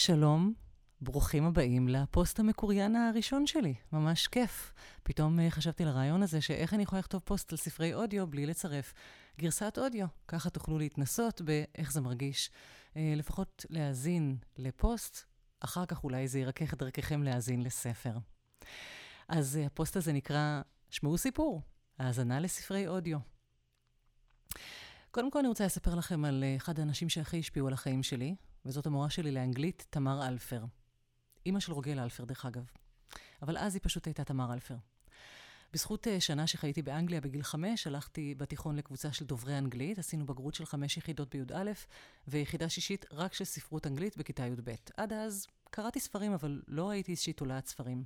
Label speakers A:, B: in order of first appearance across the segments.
A: שלום, ברוכים הבאים לפוסט המקוריין הראשון שלי, ממש כיף. פתאום אה, חשבתי לרעיון הזה שאיך אני יכולה לכתוב פוסט על ספרי אודיו בלי לצרף גרסת אודיו. ככה תוכלו להתנסות באיך זה מרגיש. אה, לפחות להאזין לפוסט, אחר כך אולי זה ירכך את דרככם להאזין לספר. אז אה, הפוסט הזה נקרא שמעו סיפור, האזנה לספרי אודיו. קודם כל אני רוצה לספר לכם על אחד האנשים שהכי השפיעו על החיים שלי, וזאת המורה שלי לאנגלית, תמר אלפר. אימא של רוגל אלפר, דרך אגב. אבל אז היא פשוט הייתה תמר אלפר. בזכות uh, שנה שחייתי באנגליה בגיל חמש, הלכתי בתיכון לקבוצה של דוברי אנגלית, עשינו בגרות של חמש יחידות בי"א, ויחידה שישית רק של ספרות אנגלית בכיתה י"ב. עד אז קראתי ספרים, אבל לא הייתי איזושהי תולעת ספרים.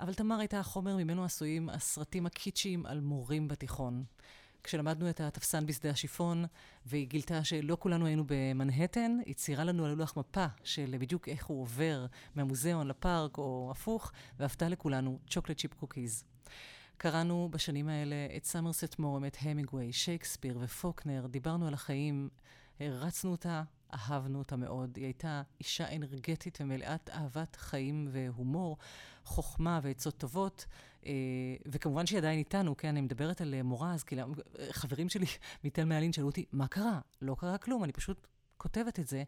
A: אבל תמר הייתה החומר ממנו עשויים הסרטים הקיצ'יים על מורים בתיכון. כשלמדנו את התפסן בשדה השיפון, והיא גילתה שלא כולנו היינו במנהטן, היא ציירה לנו על לוח מפה של בדיוק איך הוא עובר מהמוזיאון לפארק או הפוך, ואפתה לכולנו chocolate chip cookies. קראנו בשנים האלה את סומרסט מוהם, ארנסט המינגווי, שייקספיר ופוקנר, דיברנו על החיים, הערצנו אותה, אהבנו אותה מאוד. היא הייתה אישה אנרגטית ומלאת אהבת חיים והומור, חוכמה ועצות טובות, אה, וכמובן שהיא עדיין איתנו, כן, אני מדברת על מורה, אז כאילו, חברים שלי מתל מעלין שאלו אותי, מה קרה? לא קרה כלום, אני פשוט כותבת את זה,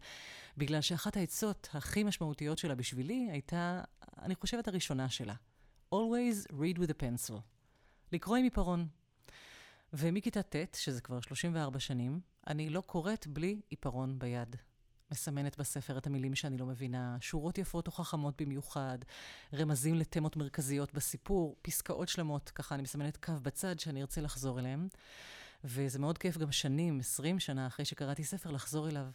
A: בגלל שאחת העצות הכי משמעותיות שלה בשבילי הייתה, אני חושבת, הראשונה שלה. Always read with a pencil. לקרוא עם עיפרון. ומכיתה ט', שזה כבר 34 שנים, אני לא קוראת בלי עיפרון ביד. מסמנת בספר את המילים שאני לא מבינה, שורות יפות או חכמות במיוחד, רמזים לתמות מרכזיות בסיפור, פסקאות שלמות, ככה אני מסמנת קו בצד שאני ארצה לחזור אליהם. וזה מאוד כיף גם שנים, 20 שנה אחרי שקראתי ספר, לחזור אליו.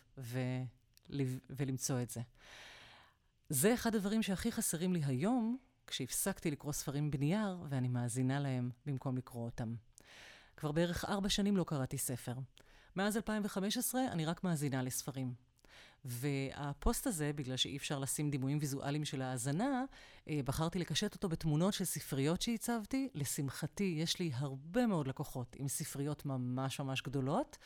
A: ולמצוא את זה. זה אחד הדברים שהכי חסרים לי היום, כשהפסקתי לקרוא ספרים בנייר, ואני מאזינה להם במקום לקרוא אותם. כבר בערך ארבע שנים לא קראתי ספר. מאז 2015 אני רק מאזינה לספרים. והפוסט הזה, בגלל שאי אפשר לשים דימויים ויזואליים של האזנה, אה, בחרתי לקשט אותו בתמונות של ספריות שהצבתי. לשמחתי, יש לי הרבה מאוד לקוחות עם ספריות ממש ממש גדולות,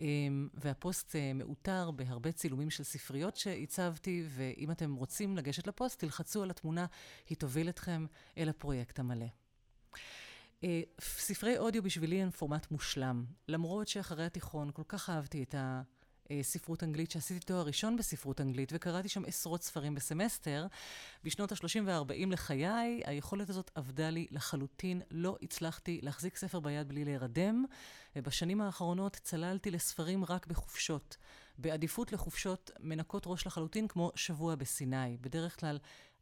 A: אה, והפוסט אה, מאותר בהרבה צילומים של ספריות שהצבתי, ואם אתם רוצים לגשת לפוסט, תלחצו על התמונה, היא תוביל אתכם אל הפרויקט המלא. ספרי אודיו בשבילי הם פורמט מושלם. למרות שאחרי התיכון כל כך אהבתי את ה... ספרות אנגלית, שעשיתי תואר ראשון בספרות אנגלית, וקראתי שם עשרות ספרים בסמסטר. בשנות ה-30 וה-40 לחיי, היכולת הזאת עבדה לי לחלוטין. לא הצלחתי להחזיק ספר ביד בלי להירדם. בשנים האחרונות צללתי לספרים רק בחופשות. בעדיפות לחופשות מנקות ראש לחלוטין, כמו שבוע בסיני. בדרך כלל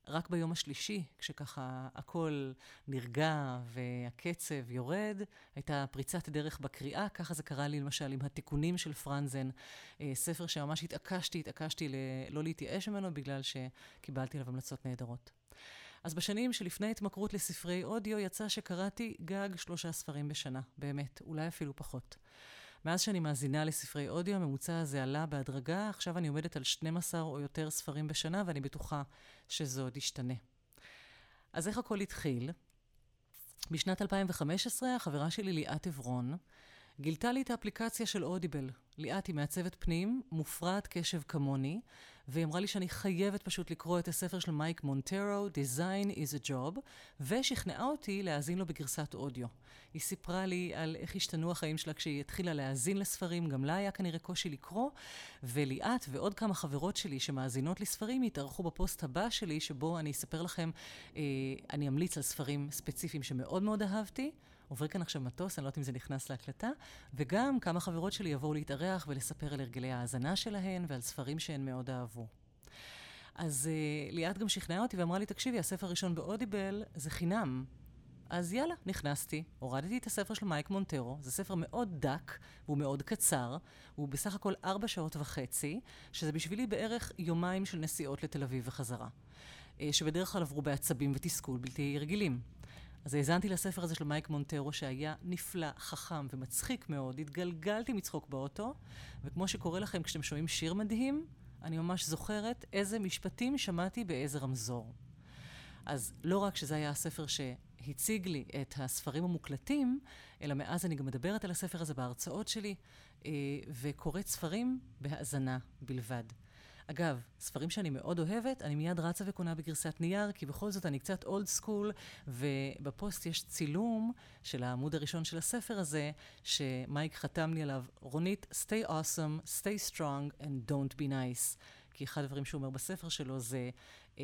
A: רק ביום השלישי, כשככה הכל נרגע והקצב יורד, הייתה פריצת דרך בקריאה. ככה זה קרה לי למשל עם התיקונים של פרנזן, אה, ספר שממש התעקשתי, התעקשתי לא להתייאש ממנו בגלל שקיבלתי עליו המלצות נהדרות. אז בשנים שלפני התמכרות לספרי אודיו, יצא שקראתי גג שלושה ספרים בשנה, באמת, אולי אפילו פחות. מאז שאני מאזינה לספרי אודיו, הממוצע הזה עלה בהדרגה, עכשיו אני עומדת על 12 או יותר ספרים בשנה, ואני בטוחה שזה עוד ישתנה. אז איך הכל התחיל? בשנת 2015, החברה שלי ליאת עברון גילתה לי את האפליקציה של אודיבל. ליאת היא מעצבת פנים, מופרעת קשב כמוני, והיא אמרה לי שאני חייבת פשוט לקרוא את הספר של מייק מונטרו, Design is a Job, ושכנעה אותי להאזין לו בגרסת אודיו. היא סיפרה לי על איך השתנו החיים שלה כשהיא התחילה להאזין לספרים, גם לה היה כנראה קושי לקרוא, וליאת ועוד כמה חברות שלי שמאזינות לספרים יתארחו בפוסט הבא שלי, שבו אני אספר לכם, אה, אני אמליץ על ספרים ספציפיים שמאוד מאוד אהבתי. עובר כאן עכשיו מטוס, אני לא יודעת אם זה נכנס להקלטה, וגם כמה חברות שלי יבואו להתארח ולספר על הרגלי ההאזנה שלהן ועל ספרים שהן מאוד אהבו. אז uh, ליאת גם שכנעה אותי ואמרה לי, תקשיבי, הספר הראשון באודיבל זה חינם. אז יאללה, נכנסתי, הורדתי את הספר של מייק מונטרו, זה ספר מאוד דק, והוא מאוד קצר, הוא בסך הכל ארבע שעות וחצי, שזה בשבילי בערך יומיים של נסיעות לתל אביב וחזרה. אה, שבדרך כלל עברו בעצבים ותסכול בלתי רגילים. אז האזנתי לספר הזה של מייק מונטרו, שהיה נפלא, חכם ומצחיק מאוד. התגלגלתי מצחוק באוטו, וכמו שקורה לכם כשאתם שומעים שיר מדהים, אני ממש זוכרת איזה משפטים שמעתי באיזה רמזור. אז לא רק שזה היה הספר שהציג לי את הספרים המוקלטים, אלא מאז אני גם מדברת על הספר הזה בהרצאות שלי, אה, וקוראת ספרים בהאזנה בלבד. אגב, ספרים שאני מאוד אוהבת, אני מיד רצה וקונה בגרסת נייר, כי בכל זאת אני קצת old school, ובפוסט יש צילום של העמוד הראשון של הספר הזה, שמייק חתם לי עליו, רונית, stay awesome, stay strong and don't be nice. כי אחד הדברים שהוא אומר בספר שלו זה um,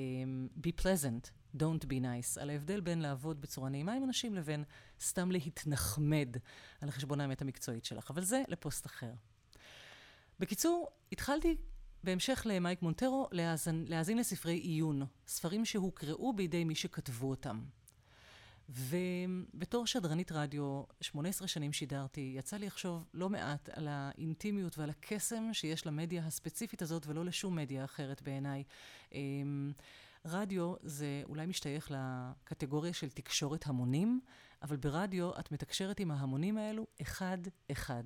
A: be pleasant, don't be nice, על ההבדל בין לעבוד בצורה נעימה עם אנשים לבין סתם להתנחמד על חשבון האמת המקצועית שלך. אבל זה לפוסט אחר. בקיצור, התחלתי בהמשך למייק מונטרו להאזין, להאזין לספרי עיון, ספרים שהוקראו בידי מי שכתבו אותם. ובתור שדרנית רדיו, 18 שנים שידרתי, יצא לי לחשוב לא מעט על האינטימיות ועל הקסם שיש למדיה הספציפית הזאת ולא לשום מדיה אחרת בעיניי. אמ, רדיו זה אולי משתייך לקטגוריה של תקשורת המונים, אבל ברדיו את מתקשרת עם ההמונים האלו אחד-אחד.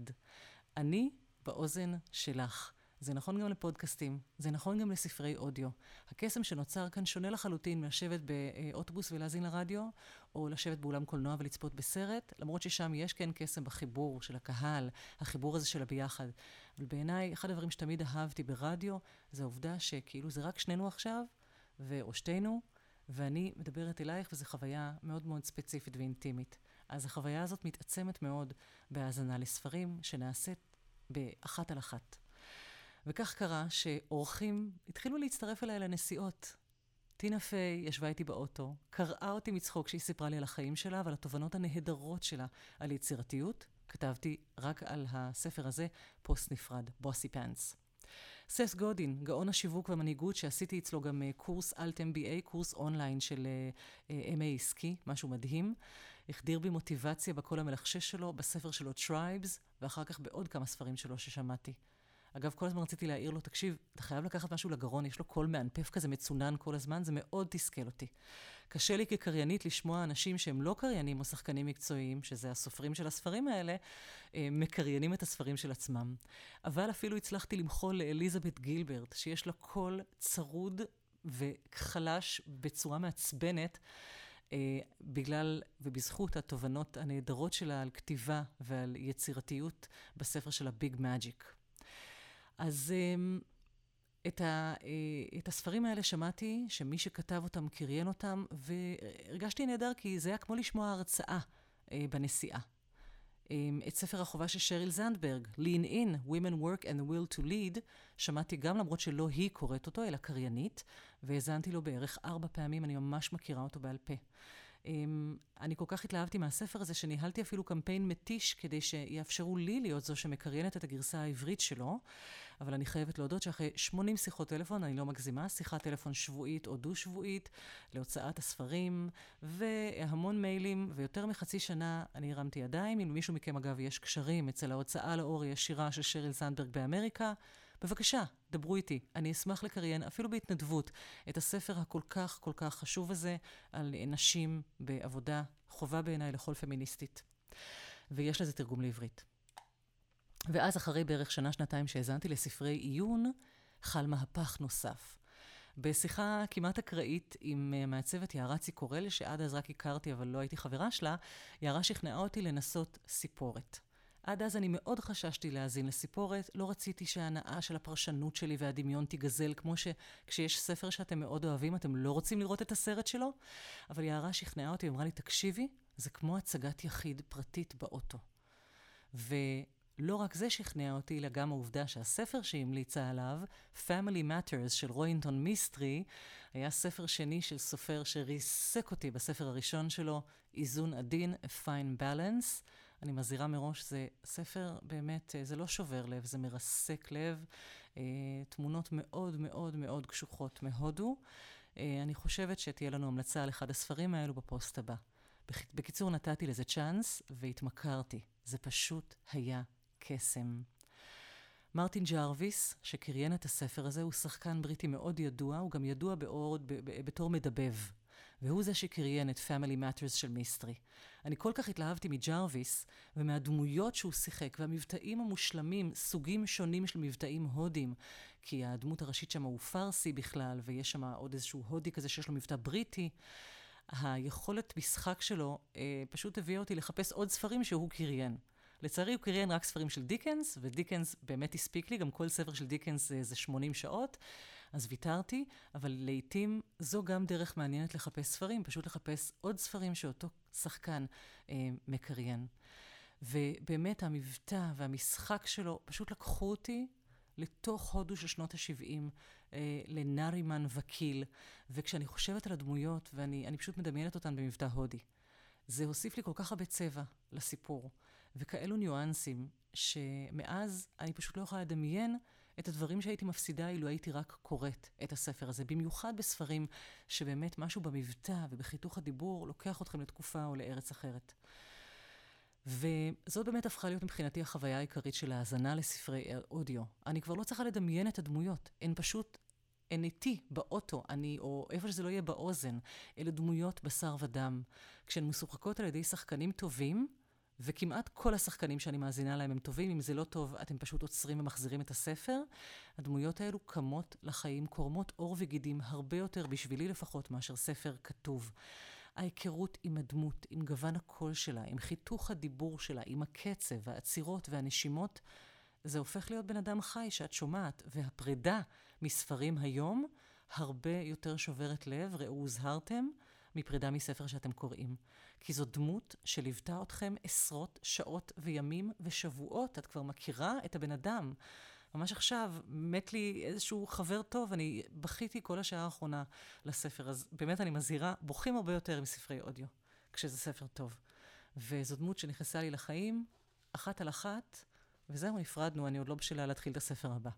A: אני באוזן שלך. זה נכון גם לפודקאסטים, זה נכון גם לספרי אודיו. הקסם שנוצר כאן שונה לחלוטין מלשבת באוטובוס ולהאזין לרדיו, או לשבת באולם קולנוע ולצפות בסרט, למרות ששם יש כן קסם בחיבור של הקהל, החיבור הזה של הביחד. אבל בעיניי, אחד הדברים שתמיד אהבתי ברדיו, זה העובדה שכאילו זה רק שנינו עכשיו, או שתינו, ואני מדברת אלייך, וזו חוויה מאוד מאוד ספציפית ואינטימית. אז החוויה הזאת מתעצמת מאוד בהאזנה לספרים, שנעשית באחת על אחת. וכך קרה שאורחים התחילו להצטרף אליי לנסיעות. טינה פיי ישבה איתי באוטו, קרעה אותי מצחוק כשהיא סיפרה לי על החיים שלה ועל התובנות הנהדרות שלה על יצירתיות. כתבתי רק על הספר הזה פוסט נפרד, Bossypants. סת' גודין, גאון השיווק והמנהיגות, שעשיתי אצלו גם uh, קורס alt MBA, קורס אונליין של uh, uh, MA עסקי, משהו מדהים. החדיר בי מוטיבציה בקול המלחשש שלו, בספר שלו Tribes, ואחר כך בעוד כמה ספרים שלו ששמעתי. אגב, כל הזמן רציתי להעיר לו, תקשיב, אתה חייב לקחת משהו לגרון, יש לו קול מאנפף כזה מצונן כל הזמן, זה מאוד תסכל אותי. קשה לי כקריינית לשמוע אנשים שהם לא קריינים או שחקנים מקצועיים, שזה הסופרים של הספרים האלה, אה, מקריינים את הספרים של עצמם. אבל אפילו הצלחתי למחול לאליזבת גילברט, שיש לה קול צרוד וחלש בצורה מעצבנת. Uh, בגלל ובזכות התובנות הנהדרות שלה על כתיבה ועל יצירתיות בספר של הביג מג'יק. אז אמ, את, ה, אה, את הספרים האלה שמעתי, שמי שכתב אותם קריין אותם, והרגשתי נהדר כי זה היה כמו לשמוע הרצאה אה, בנסיעה. אמ, את ספר החובה של שריל זנדברג, Lean In, Women Work and the Will to Lead, שמעתי גם למרות שלא היא קוראת אותו, אלא קריינית, והאזנתי לו בערך ארבע פעמים, אני ממש מכירה אותו בעל פה. Um, אני כל כך התלהבתי מהספר הזה, שניהלתי אפילו קמפיין מתיש כדי שיאפשרו לי להיות זו שמקריינת את הגרסה העברית שלו. אבל אני חייבת להודות שאחרי 80 שיחות טלפון, אני לא מגזימה, שיחת טלפון שבועית או דו-שבועית, להוצאת הספרים, והמון מיילים, ויותר מחצי שנה אני הרמתי ידיים. אם למישהו מכם, אגב, יש קשרים אצל ההוצאה לאור הישירה של שריל זנדברג באמריקה, בבקשה, דברו איתי. אני אשמח לקריין, אפילו בהתנדבות, את הספר הכל כך כל כך חשוב הזה על נשים בעבודה, חובה בעיניי לכל פמיניסטית. ויש לזה תרגום לעברית. ואז אחרי בערך שנה-שנתיים שהאזנתי לספרי עיון, חל מהפך נוסף. בשיחה כמעט אקראית עם אה, מעצבת יערה ציקורל, שעד אז רק הכרתי אבל לא הייתי חברה שלה, יערה שכנעה אותי לנסות סיפורת. עד אז אני מאוד חששתי להאזין לסיפורת, לא רציתי שההנאה של הפרשנות שלי והדמיון תיגזל, כמו שכשיש ספר שאתם מאוד אוהבים, אתם לא רוצים לראות את הסרט שלו, אבל יערה שכנעה אותי, אמרה לי, תקשיבי, זה כמו הצגת יחיד פרטית באוטו. ולא רק זה שכנע אותי, אלא גם העובדה שהספר שהיא המליצה עליו, Family Matters של רוינטון מיסטרי, היה ספר שני של סופר שריסק אותי בספר הראשון שלו, איזון עדין, A Fine Balance. אני מזהירה מראש, זה ספר באמת, אה, זה לא שובר לב, זה מרסק לב. אה, תמונות מאוד מאוד מאוד קשוחות מהודו. אה, אני חושבת שתהיה לנו המלצה על אחד הספרים האלו בפוסט הבא. בקיצור, נתתי לזה צ'אנס והתמכרתי. זה פשוט היה קסם. מרטין ג'רוויס, שקריין את הספר הזה, הוא שחקן בריטי מאוד ידוע, הוא גם ידוע בעוד, בתור מדבב. והוא זה שקריין את Family Matters של מיסטרי. אני כל כך התלהבתי מג'רוויס ומהדמויות שהוא שיחק והמבטאים המושלמים, סוגים שונים של מבטאים הודים, כי הדמות הראשית שם הוא פרסי בכלל, ויש שם עוד איזשהו הודי כזה שיש לו מבטא בריטי. היכולת משחק שלו אה, פשוט הביאה אותי לחפש עוד ספרים שהוא קריין. לצערי הוא קריין רק ספרים של דיקנס, ודיקנס באמת הספיק לי, גם כל ספר של דיקנס זה, זה 80 שעות. אז ויתרתי, אבל לעתים זו גם דרך מעניינת לחפש ספרים, פשוט לחפש עוד ספרים שאותו שחקן אה, מקריין. ובאמת המבטא והמשחק שלו פשוט לקחו אותי לתוך הודו של שנות ה-70, אה, לנארימן וקיל, וכשאני חושבת על הדמויות, ואני פשוט מדמיינת אותן במבטא הודי, זה הוסיף לי כל כך הרבה צבע לסיפור, וכאלו ניואנסים, שמאז אני פשוט לא יכולה לדמיין את הדברים שהייתי מפסידה אילו הייתי רק קוראת את הספר הזה, במיוחד בספרים שבאמת משהו במבטא ובחיתוך הדיבור לוקח אתכם לתקופה או לארץ אחרת. וזאת באמת הפכה להיות מבחינתי החוויה העיקרית של האזנה לספרי אודיו. אני כבר לא צריכה לדמיין את הדמויות, הן פשוט, הן איתי באוטו, אני, או איפה שזה לא יהיה באוזן. אלה דמויות בשר ודם. כשהן משוחקות על ידי שחקנים טובים, וכמעט כל השחקנים שאני מאזינה להם הם טובים, אם זה לא טוב, אתם פשוט עוצרים ומחזירים את הספר. הדמויות האלו קמות לחיים, קורמות עור וגידים הרבה יותר, בשבילי לפחות, מאשר ספר כתוב. ההיכרות עם הדמות, עם גוון הקול שלה, עם חיתוך הדיבור שלה, עם הקצב, העצירות והנשימות, זה הופך להיות בן אדם חי שאת שומעת, והפרידה מספרים היום הרבה יותר שוברת לב, ראו הוזהרתם, מפרידה מספר שאתם קוראים. כי זו דמות שליוותה אתכם עשרות שעות וימים ושבועות, את כבר מכירה את הבן אדם. ממש עכשיו מת לי איזשהו חבר טוב, אני בכיתי כל השעה האחרונה לספר, אז באמת אני מזהירה, בוכים הרבה יותר מספרי אודיו, כשזה ספר טוב. וזו דמות שנכנסה לי לחיים, אחת על אחת, וזהו, נפרדנו, אני עוד לא בשלה להתחיל את הספר הבא.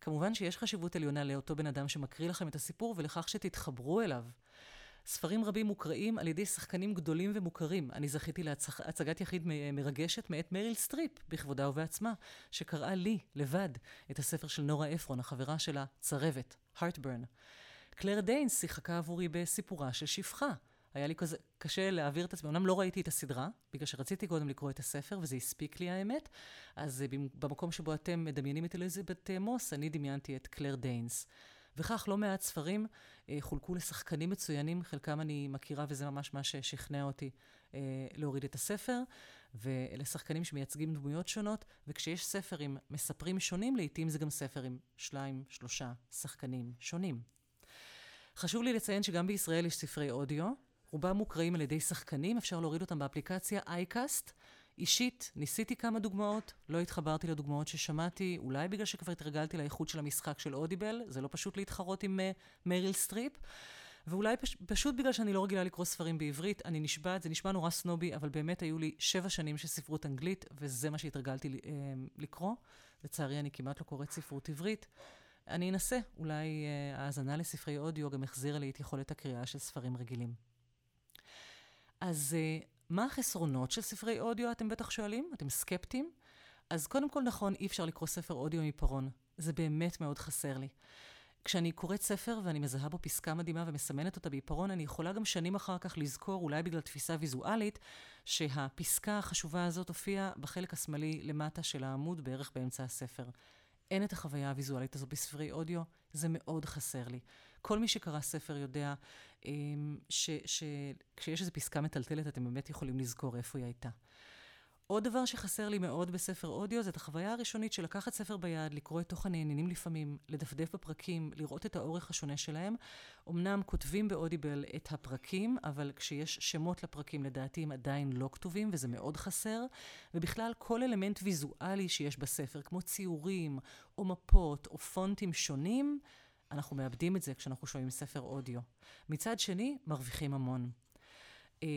A: כמובן שיש חשיבות עליונה לאותו בן אדם שמקריא לכם את הסיפור ולכך שתתחברו אליו. ספרים רבים מוקראים על ידי שחקנים גדולים ומוכרים. אני זכיתי להצגת יחיד מרגשת מאת מריל סטריפ, בכבודה ובעצמה, שקראה לי, לבד, את הספר של נורה אפרון, החברה שלה, צרבת, Heartburn. קלר דיינס שיחקה עבורי בסיפורה של שפחה. היה לי כזה קשה להעביר את עצמי, אמנם לא ראיתי את הסדרה, בגלל שרציתי קודם לקרוא את הספר, וזה הספיק לי האמת, אז אה, במקום שבו אתם מדמיינים את אליזבת מוס, אני דמיינתי את קלר דיינס. וכך לא מעט ספרים אה, חולקו לשחקנים מצוינים, חלקם אני מכירה וזה ממש מה ששכנע אותי אה, להוריד את הספר, ואלה שחקנים שמייצגים דמויות שונות, וכשיש ספר עם מספרים שונים, לעתים זה גם ספר עם שניים, שלושה שחקנים שונים. חשוב לי לציין שגם בישראל יש ספרי אודיו, רובם מוקראים על ידי שחקנים, אפשר להוריד אותם באפליקציה אייקאסט. אישית, ניסיתי כמה דוגמאות, לא התחברתי לדוגמאות ששמעתי, אולי בגלל שכבר התרגלתי לאיכות של המשחק של Audible, זה לא פשוט להתחרות עם uh, סטריפ, ואולי פש, פשוט בגלל שאני לא רגילה לקרוא ספרים בעברית, אני נשבעת, זה נשמע נורא סנובי, אבל באמת היו לי שבע שנים של ספרות אנגלית, וזה מה שהתרגלתי uh, לקרוא. לצערי, אני כמעט לא קוראת ספרות עברית. אני אנסה, אולי uh, האזנה לספרי אודיו גם החזירה לי את יכולת הקריאה של ספרים רגילים. אז uh, מה החסרונות של ספרי אודיו, אתם בטח שואלים? אתם סקפטיים? אז קודם כל נכון, אי אפשר לקרוא ספר אודיו מפרון. זה באמת מאוד חסר לי. כשאני קוראת ספר ואני מזהה בו פסקה מדהימה ומסמנת אותה בעיפרון, אני יכולה גם שנים אחר כך לזכור, אולי בגלל תפיסה ויזואלית, שהפסקה החשובה הזאת הופיעה בחלק השמאלי למטה של העמוד, בערך באמצע הספר. אין את החוויה הוויזואלית הזו בספרי אודיו, זה מאוד חסר לי. כל מי שקרא ספר יודע אמ, שכשיש איזו פסקה מטלטלת, אתם באמת יכולים לזכור איפה היא הייתה. עוד דבר שחסר לי מאוד בספר אודיו זה את החוויה הראשונית של לקחת ספר ביד, לקרוא את תוכן העניינים לפעמים, לדפדף בפרקים, לראות את האורך השונה שלהם. אמנם כותבים באודיבל את הפרקים, אבל כשיש שמות לפרקים לדעתי הם עדיין לא כתובים וזה מאוד חסר. ובכלל כל אלמנט ויזואלי שיש בספר, כמו ציורים או מפות או פונטים שונים, אנחנו מאבדים את זה כשאנחנו שומעים ספר אודיו. מצד שני, מרוויחים המון. אה,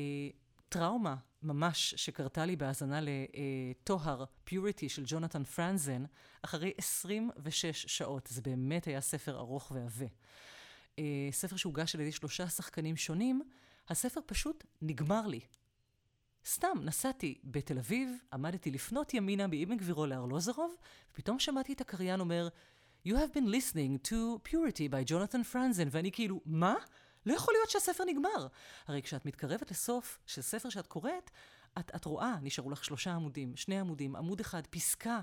A: טראומה ממש שקרתה לי בהאזנה לטוהר פיוריטי של ג'ונתן פרנזן, אחרי 26 שעות. זה באמת היה ספר ארוך ועבה. אה, ספר שהוגש על ידי שלושה שחקנים שונים, הספר פשוט נגמר לי. סתם, נסעתי בתל אביב, עמדתי לפנות ימינה באבן גבירו לארלוזרוב, ופתאום שמעתי את הקריין אומר, You have been listening to Purity by Jonathan Franzen, ואני כאילו, מה? לא יכול להיות שהספר נגמר. הרי כשאת מתקרבת לסוף של ספר שאת קוראת, את, את רואה, נשארו לך שלושה עמודים, שני עמודים, עמוד אחד, פסקה.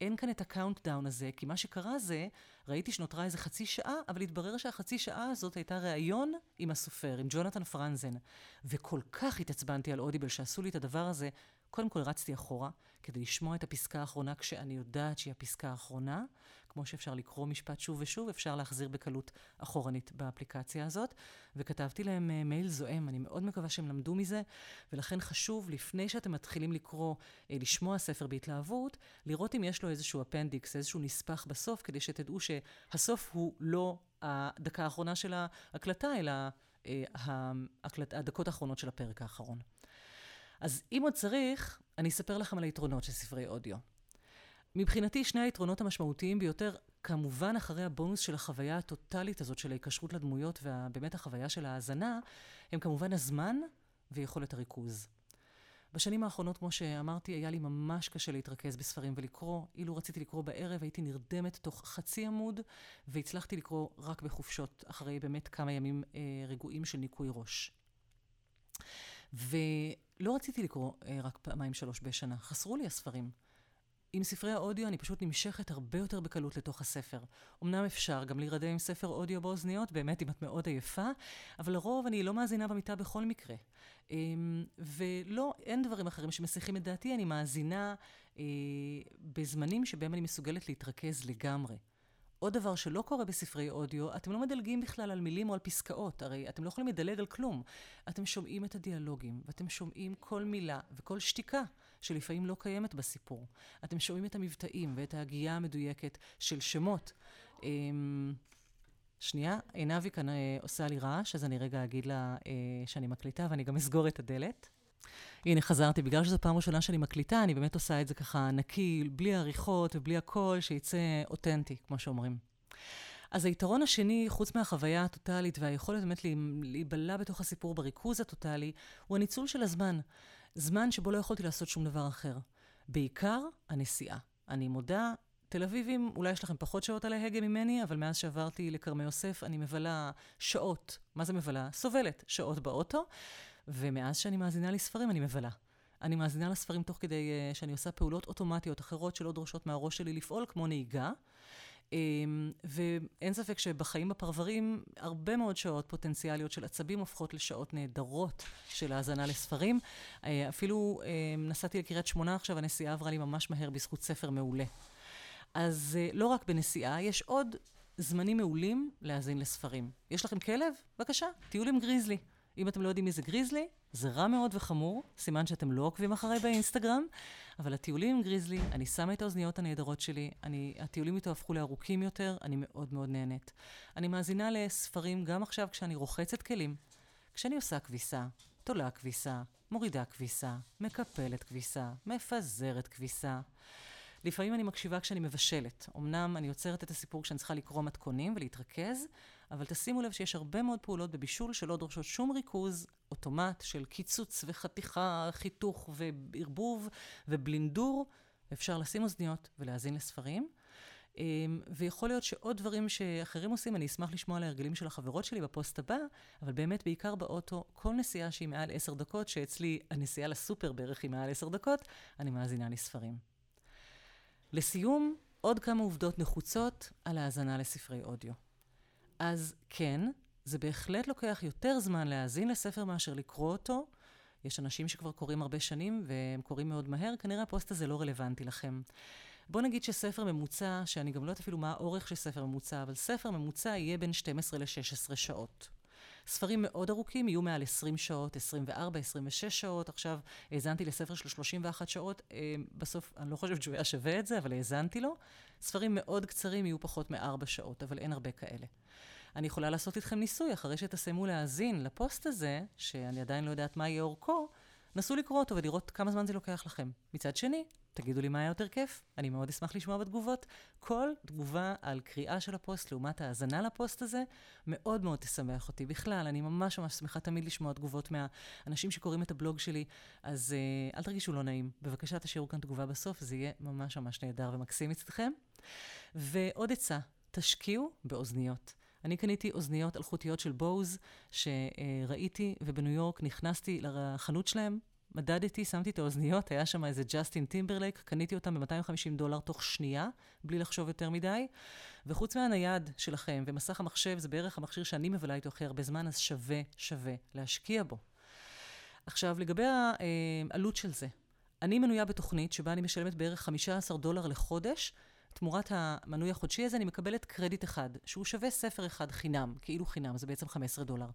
A: אין כאן את ה countdown הזה, כי מה שקרה זה, ראיתי שנותרה איזה חצי שעה, אבל התברר שהחצי שעה הזאת הייתה ראיון עם הסופר, עם ג'ונתן פרנזן. וכל כך התעצבנתי על Audible שעשו לי את הדבר הזה, קודם כל רצתי אחורה, כדי לשמוע את הפסקה האחרונה כשאני יודעת שהיא הפסקה האחרונה. כמו שאפשר לקרוא משפט שוב ושוב, אפשר להחזיר בקלות אחורנית באפליקציה הזאת. וכתבתי להם uh, מייל זועם, אני מאוד מקווה שהם למדו מזה, ולכן חשוב, לפני שאתם מתחילים לקרוא, uh, לשמוע ספר בהתלהבות, לראות אם יש לו איזשהו אפנדיקס, איזשהו נספח בסוף, כדי שתדעו שהסוף הוא לא הדקה האחרונה של ההקלטה, אלא uh, ההקלט, הדקות האחרונות של הפרק האחרון. אז אם עוד צריך, אני אספר לכם על היתרונות של ספרי אודיו. מבחינתי, שני היתרונות המשמעותיים ביותר, כמובן אחרי הבונוס של החוויה הטוטלית הזאת של ההיקשרות לדמויות ובאמת החוויה של ההאזנה, הם כמובן הזמן ויכולת הריכוז. בשנים האחרונות, כמו שאמרתי, היה לי ממש קשה להתרכז בספרים ולקרוא. אילו רציתי לקרוא בערב, הייתי נרדמת תוך חצי עמוד, והצלחתי לקרוא רק בחופשות, אחרי באמת כמה ימים אה, רגועים של ניקוי ראש. ולא רציתי לקרוא אה, רק פעמיים שלוש בשנה, חסרו לי הספרים. עם ספרי האודיו אני פשוט נמשכת הרבה יותר בקלות לתוך הספר. אמנם אפשר גם להירדם עם ספר אודיו באוזניות, באמת אם את מאוד עייפה, אבל לרוב אני לא מאזינה במיטה בכל מקרה. אמ, ולא, אין דברים אחרים שמסיחים את דעתי, אני מאזינה אה, בזמנים שבהם אני מסוגלת להתרכז לגמרי. עוד דבר שלא קורה בספרי אודיו, אתם לא מדלגים בכלל על מילים או על פסקאות, הרי אתם לא יכולים לדלג על כלום. אתם שומעים את הדיאלוגים, ואתם שומעים כל מילה וכל שתיקה שלפעמים לא קיימת בסיפור. אתם שומעים את המבטאים ואת ההגייה המדויקת של שמות. אמ, שנייה, עינבי כאן אה, עושה לי רעש, אז אני רגע אגיד לה אה, שאני מקליטה ואני גם אסגור את הדלת. הנה, חזרתי. בגלל שזו פעם ראשונה שאני מקליטה, אני באמת עושה את זה ככה נקי, בלי עריכות ובלי הכל, שיצא אותנטי, כמו שאומרים. אז היתרון השני, חוץ מהחוויה הטוטלית והיכולת באמת להיבלע בתוך הסיפור בריכוז הטוטלי, הוא הניצול של הזמן. זמן שבו לא יכולתי לעשות שום דבר אחר. בעיקר הנסיעה. אני מודה, תל אביבים, אולי יש לכם פחות שעות על ההגה ממני, אבל מאז שעברתי לכרמי יוסף, אני מבלה שעות, מה זה מבלה? סובלת שעות באוטו, ומאז שאני מאזינה לספרים אני מבלה. אני מאזינה לספרים תוך כדי uh, שאני עושה פעולות אוטומטיות אחרות שלא דורשות מהראש שלי לפעול, כמו נהיגה. Um, ואין ספק שבחיים בפרברים, הרבה מאוד שעות פוטנציאליות של עצבים הופכות לשעות נהדרות של האזנה לספרים. Uh, אפילו uh, נסעתי לקריית שמונה עכשיו, הנסיעה עברה לי ממש מהר בזכות ספר מעולה. אז uh, לא רק בנסיעה, יש עוד זמנים מעולים להאזין לספרים. יש לכם כלב? בבקשה, טיול עם גריזלי. אם אתם לא יודעים מי זה גריזלי, זה רע מאוד וחמור, סימן שאתם לא עוקבים אחריי באינסטגרם, אבל הטיולים עם גריזלי, אני שמה את האוזניות הנהדרות שלי, אני, הטיולים איתו הפכו לארוכים יותר, אני מאוד מאוד נהנית. אני מאזינה לספרים גם עכשיו כשאני רוחצת כלים, כשאני עושה כביסה, תולה כביסה, מורידה כביסה, מקפלת כביסה, מפזרת כביסה. לפעמים אני מקשיבה כשאני מבשלת. אמנם אני עוצרת את הסיפור כשאני צריכה לקרוא מתכונים ולהתרכז, אבל תשימו לב שיש הרבה מאוד פעולות בבישול שלא דורשות שום ריכוז, אוטומט של קיצוץ וחתיכה, חיתוך וערבוב ובלינדור. אפשר לשים אוזניות ולהאזין לספרים. אמ, ויכול להיות שעוד דברים שאחרים עושים, אני אשמח לשמוע על ההרגלים של החברות שלי בפוסט הבא, אבל באמת בעיקר באוטו, כל נסיעה שהיא מעל עשר דקות, שאצלי הנסיעה לסופר בערך היא מעל עשר דקות, אני מאזינה לספרים. לסיום, עוד כמה עובדות נחוצות על האזנה לספרי אודיו. אז כן, זה בהחלט לוקח יותר זמן להאזין לספר מאשר לקרוא אותו. יש אנשים שכבר קוראים הרבה שנים והם קוראים מאוד מהר, כנראה הפוסט הזה לא רלוונטי לכם. בוא נגיד שספר ממוצע, שאני גם לא יודעת אפילו מה האורך של ספר ממוצע, אבל ספר ממוצע יהיה בין 12 ל-16 שעות. ספרים מאוד ארוכים יהיו מעל 20 שעות, 24, 26 שעות. עכשיו האזנתי לספר של 31 שעות, אה, בסוף אני לא חושבת שהוא היה שווה את זה, אבל האזנתי לו. ספרים מאוד קצרים יהיו פחות מארבע שעות, אבל אין הרבה כאלה. אני יכולה לעשות איתכם ניסוי, אחרי שתסיימו להאזין לפוסט הזה, שאני עדיין לא יודעת מה יהיה אורכו, נסו לקרוא אותו ולראות כמה זמן זה לוקח לכם. מצד שני, תגידו לי מה היה יותר כיף, אני מאוד אשמח לשמוע בתגובות. כל תגובה על קריאה של הפוסט לעומת האזנה לפוסט הזה, מאוד מאוד תשמח אותי. בכלל, אני ממש ממש שמחה תמיד לשמוע תגובות מהאנשים שקוראים את הבלוג שלי, אז uh, אל תרגישו לא נעים. בבקשה תשאירו כאן תגובה בסוף, זה יהיה ממש ממש נהדר ומקסים מצדכם. ועוד עצה, תשקיעו באוזניות. אני קניתי אוזניות אלחוטיות של Bose, שראיתי, ובניו יורק נכנסתי לחנות שלהם, מדדתי, שמתי את האוזניות, היה שם איזה ג'סטין טימברלייק, קניתי אותם ב-250 דולר תוך שנייה, בלי לחשוב יותר מדי. וחוץ מהנייד שלכם ומסך המחשב, זה בערך המכשיר שאני מבלה איתו הכי הרבה זמן, אז שווה, שווה להשקיע בו. עכשיו, לגבי העלות של זה, אני מנויה בתוכנית שבה אני משלמת בערך 15 דולר לחודש, תמורת המנוי החודשי הזה אני מקבלת קרדיט אחד, שהוא שווה ספר אחד חינם, כאילו חינם, זה בעצם 15 דולר.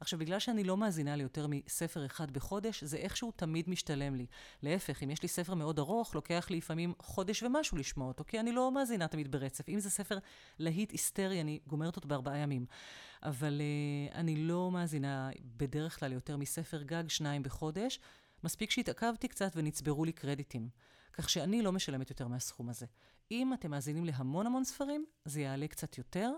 A: עכשיו, בגלל שאני לא מאזינה ליותר מספר אחד בחודש, זה איכשהו תמיד משתלם לי. להפך, אם יש לי ספר מאוד ארוך, לוקח לי לפעמים חודש ומשהו לשמוע אותו, כי אני לא מאזינה תמיד ברצף. אם זה ספר להיט היסטרי, אני גומרת אותו בארבעה ימים. אבל uh, אני לא מאזינה בדרך כלל יותר מספר גג, שניים בחודש. מספיק שהתעכבתי קצת ונצברו לי קרדיטים. כך שאני לא משלמת יותר מהסכום הזה. אם אתם מאזינים להמון המון ספרים, זה יעלה קצת יותר.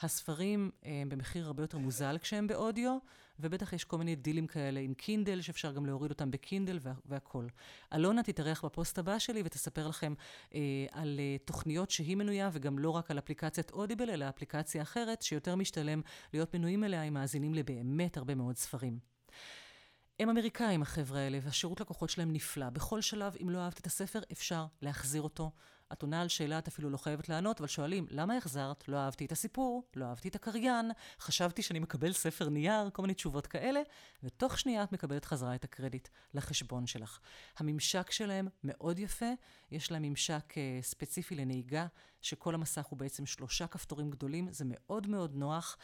A: הספרים הם אה, במחיר הרבה יותר מוזל כשהם באודיו, ובטח יש כל מיני דילים כאלה עם Kindle, שאפשר גם להוריד אותם ב Kindle וה- והכול. אלונה תתארח בפוסט הבא שלי ותספר לכם אה, על אה, תוכניות שהיא מנויה, וגם לא רק על אפליקציית Audible, אלא אפליקציה אחרת, שיותר משתלם להיות מנויים אליה אם מאזינים לבאמת הרבה מאוד ספרים. הם אמריקאים, החבר'ה האלה, והשירות לקוחות שלהם נפלא. בכל שלב, אם לא אהבת את הספר, אפשר להחזיר אותו. את עונה על שאלה, את אפילו לא חייבת לענות, אבל שואלים, למה החזרת? לא אהבתי את הסיפור, לא אהבתי את הקריין, חשבתי שאני מקבל ספר נייר, כל מיני תשובות כאלה, ותוך שנייה את מקבלת חזרה את הקרדיט לחשבון שלך. הממשק שלהם מאוד יפה, יש להם ממשק uh, ספציפי לנהיגה, שכל המסך הוא בעצם שלושה כפתורים גדולים, זה מאוד מאוד נוח.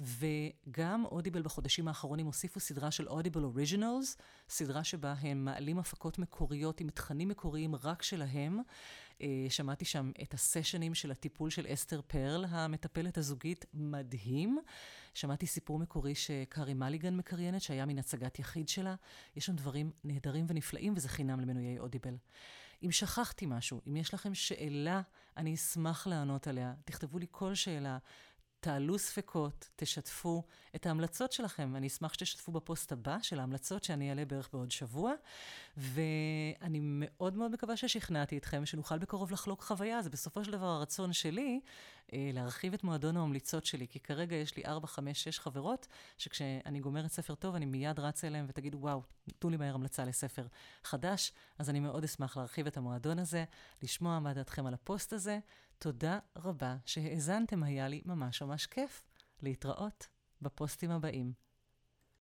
A: וגם אודיבל בחודשים האחרונים הוסיפו סדרה של אודיבל אוריג'ינלס, סדרה שבה הם מעלים הפקות מקוריות עם תכנים מקוריים רק שלהם. אה, שמעתי שם את הסשנים של הטיפול של אסתר פרל, המטפלת הזוגית, מדהים. שמעתי סיפור מקורי שקארי מליגן מקריינת, שהיה מן הצגת יחיד שלה. יש שם דברים נהדרים ונפלאים, וזה חינם למנויי אודיבל. אם שכחתי משהו, אם יש לכם שאלה, אני אשמח לענות עליה. תכתבו לי כל שאלה. תעלו ספקות, תשתפו את ההמלצות שלכם. אני אשמח שתשתפו בפוסט הבא של ההמלצות שאני אעלה בערך בעוד שבוע. ואני מאוד מאוד מקווה ששכנעתי אתכם, שנוכל בקרוב לחלוק חוויה. זה בסופו של דבר הרצון שלי אה, להרחיב את מועדון הממליצות שלי, כי כרגע יש לי 4, 5, 6 חברות, שכשאני גומרת ספר טוב, אני מיד רצה אליהם ותגידו, וואו, תנו לי מהר המלצה לספר חדש. אז אני מאוד אשמח להרחיב את המועדון הזה, לשמוע מה דעתכם על הפוסט הזה. תודה רבה שהאזנתם, היה לי ממש ממש כיף. להתראות בפוסטים הבאים.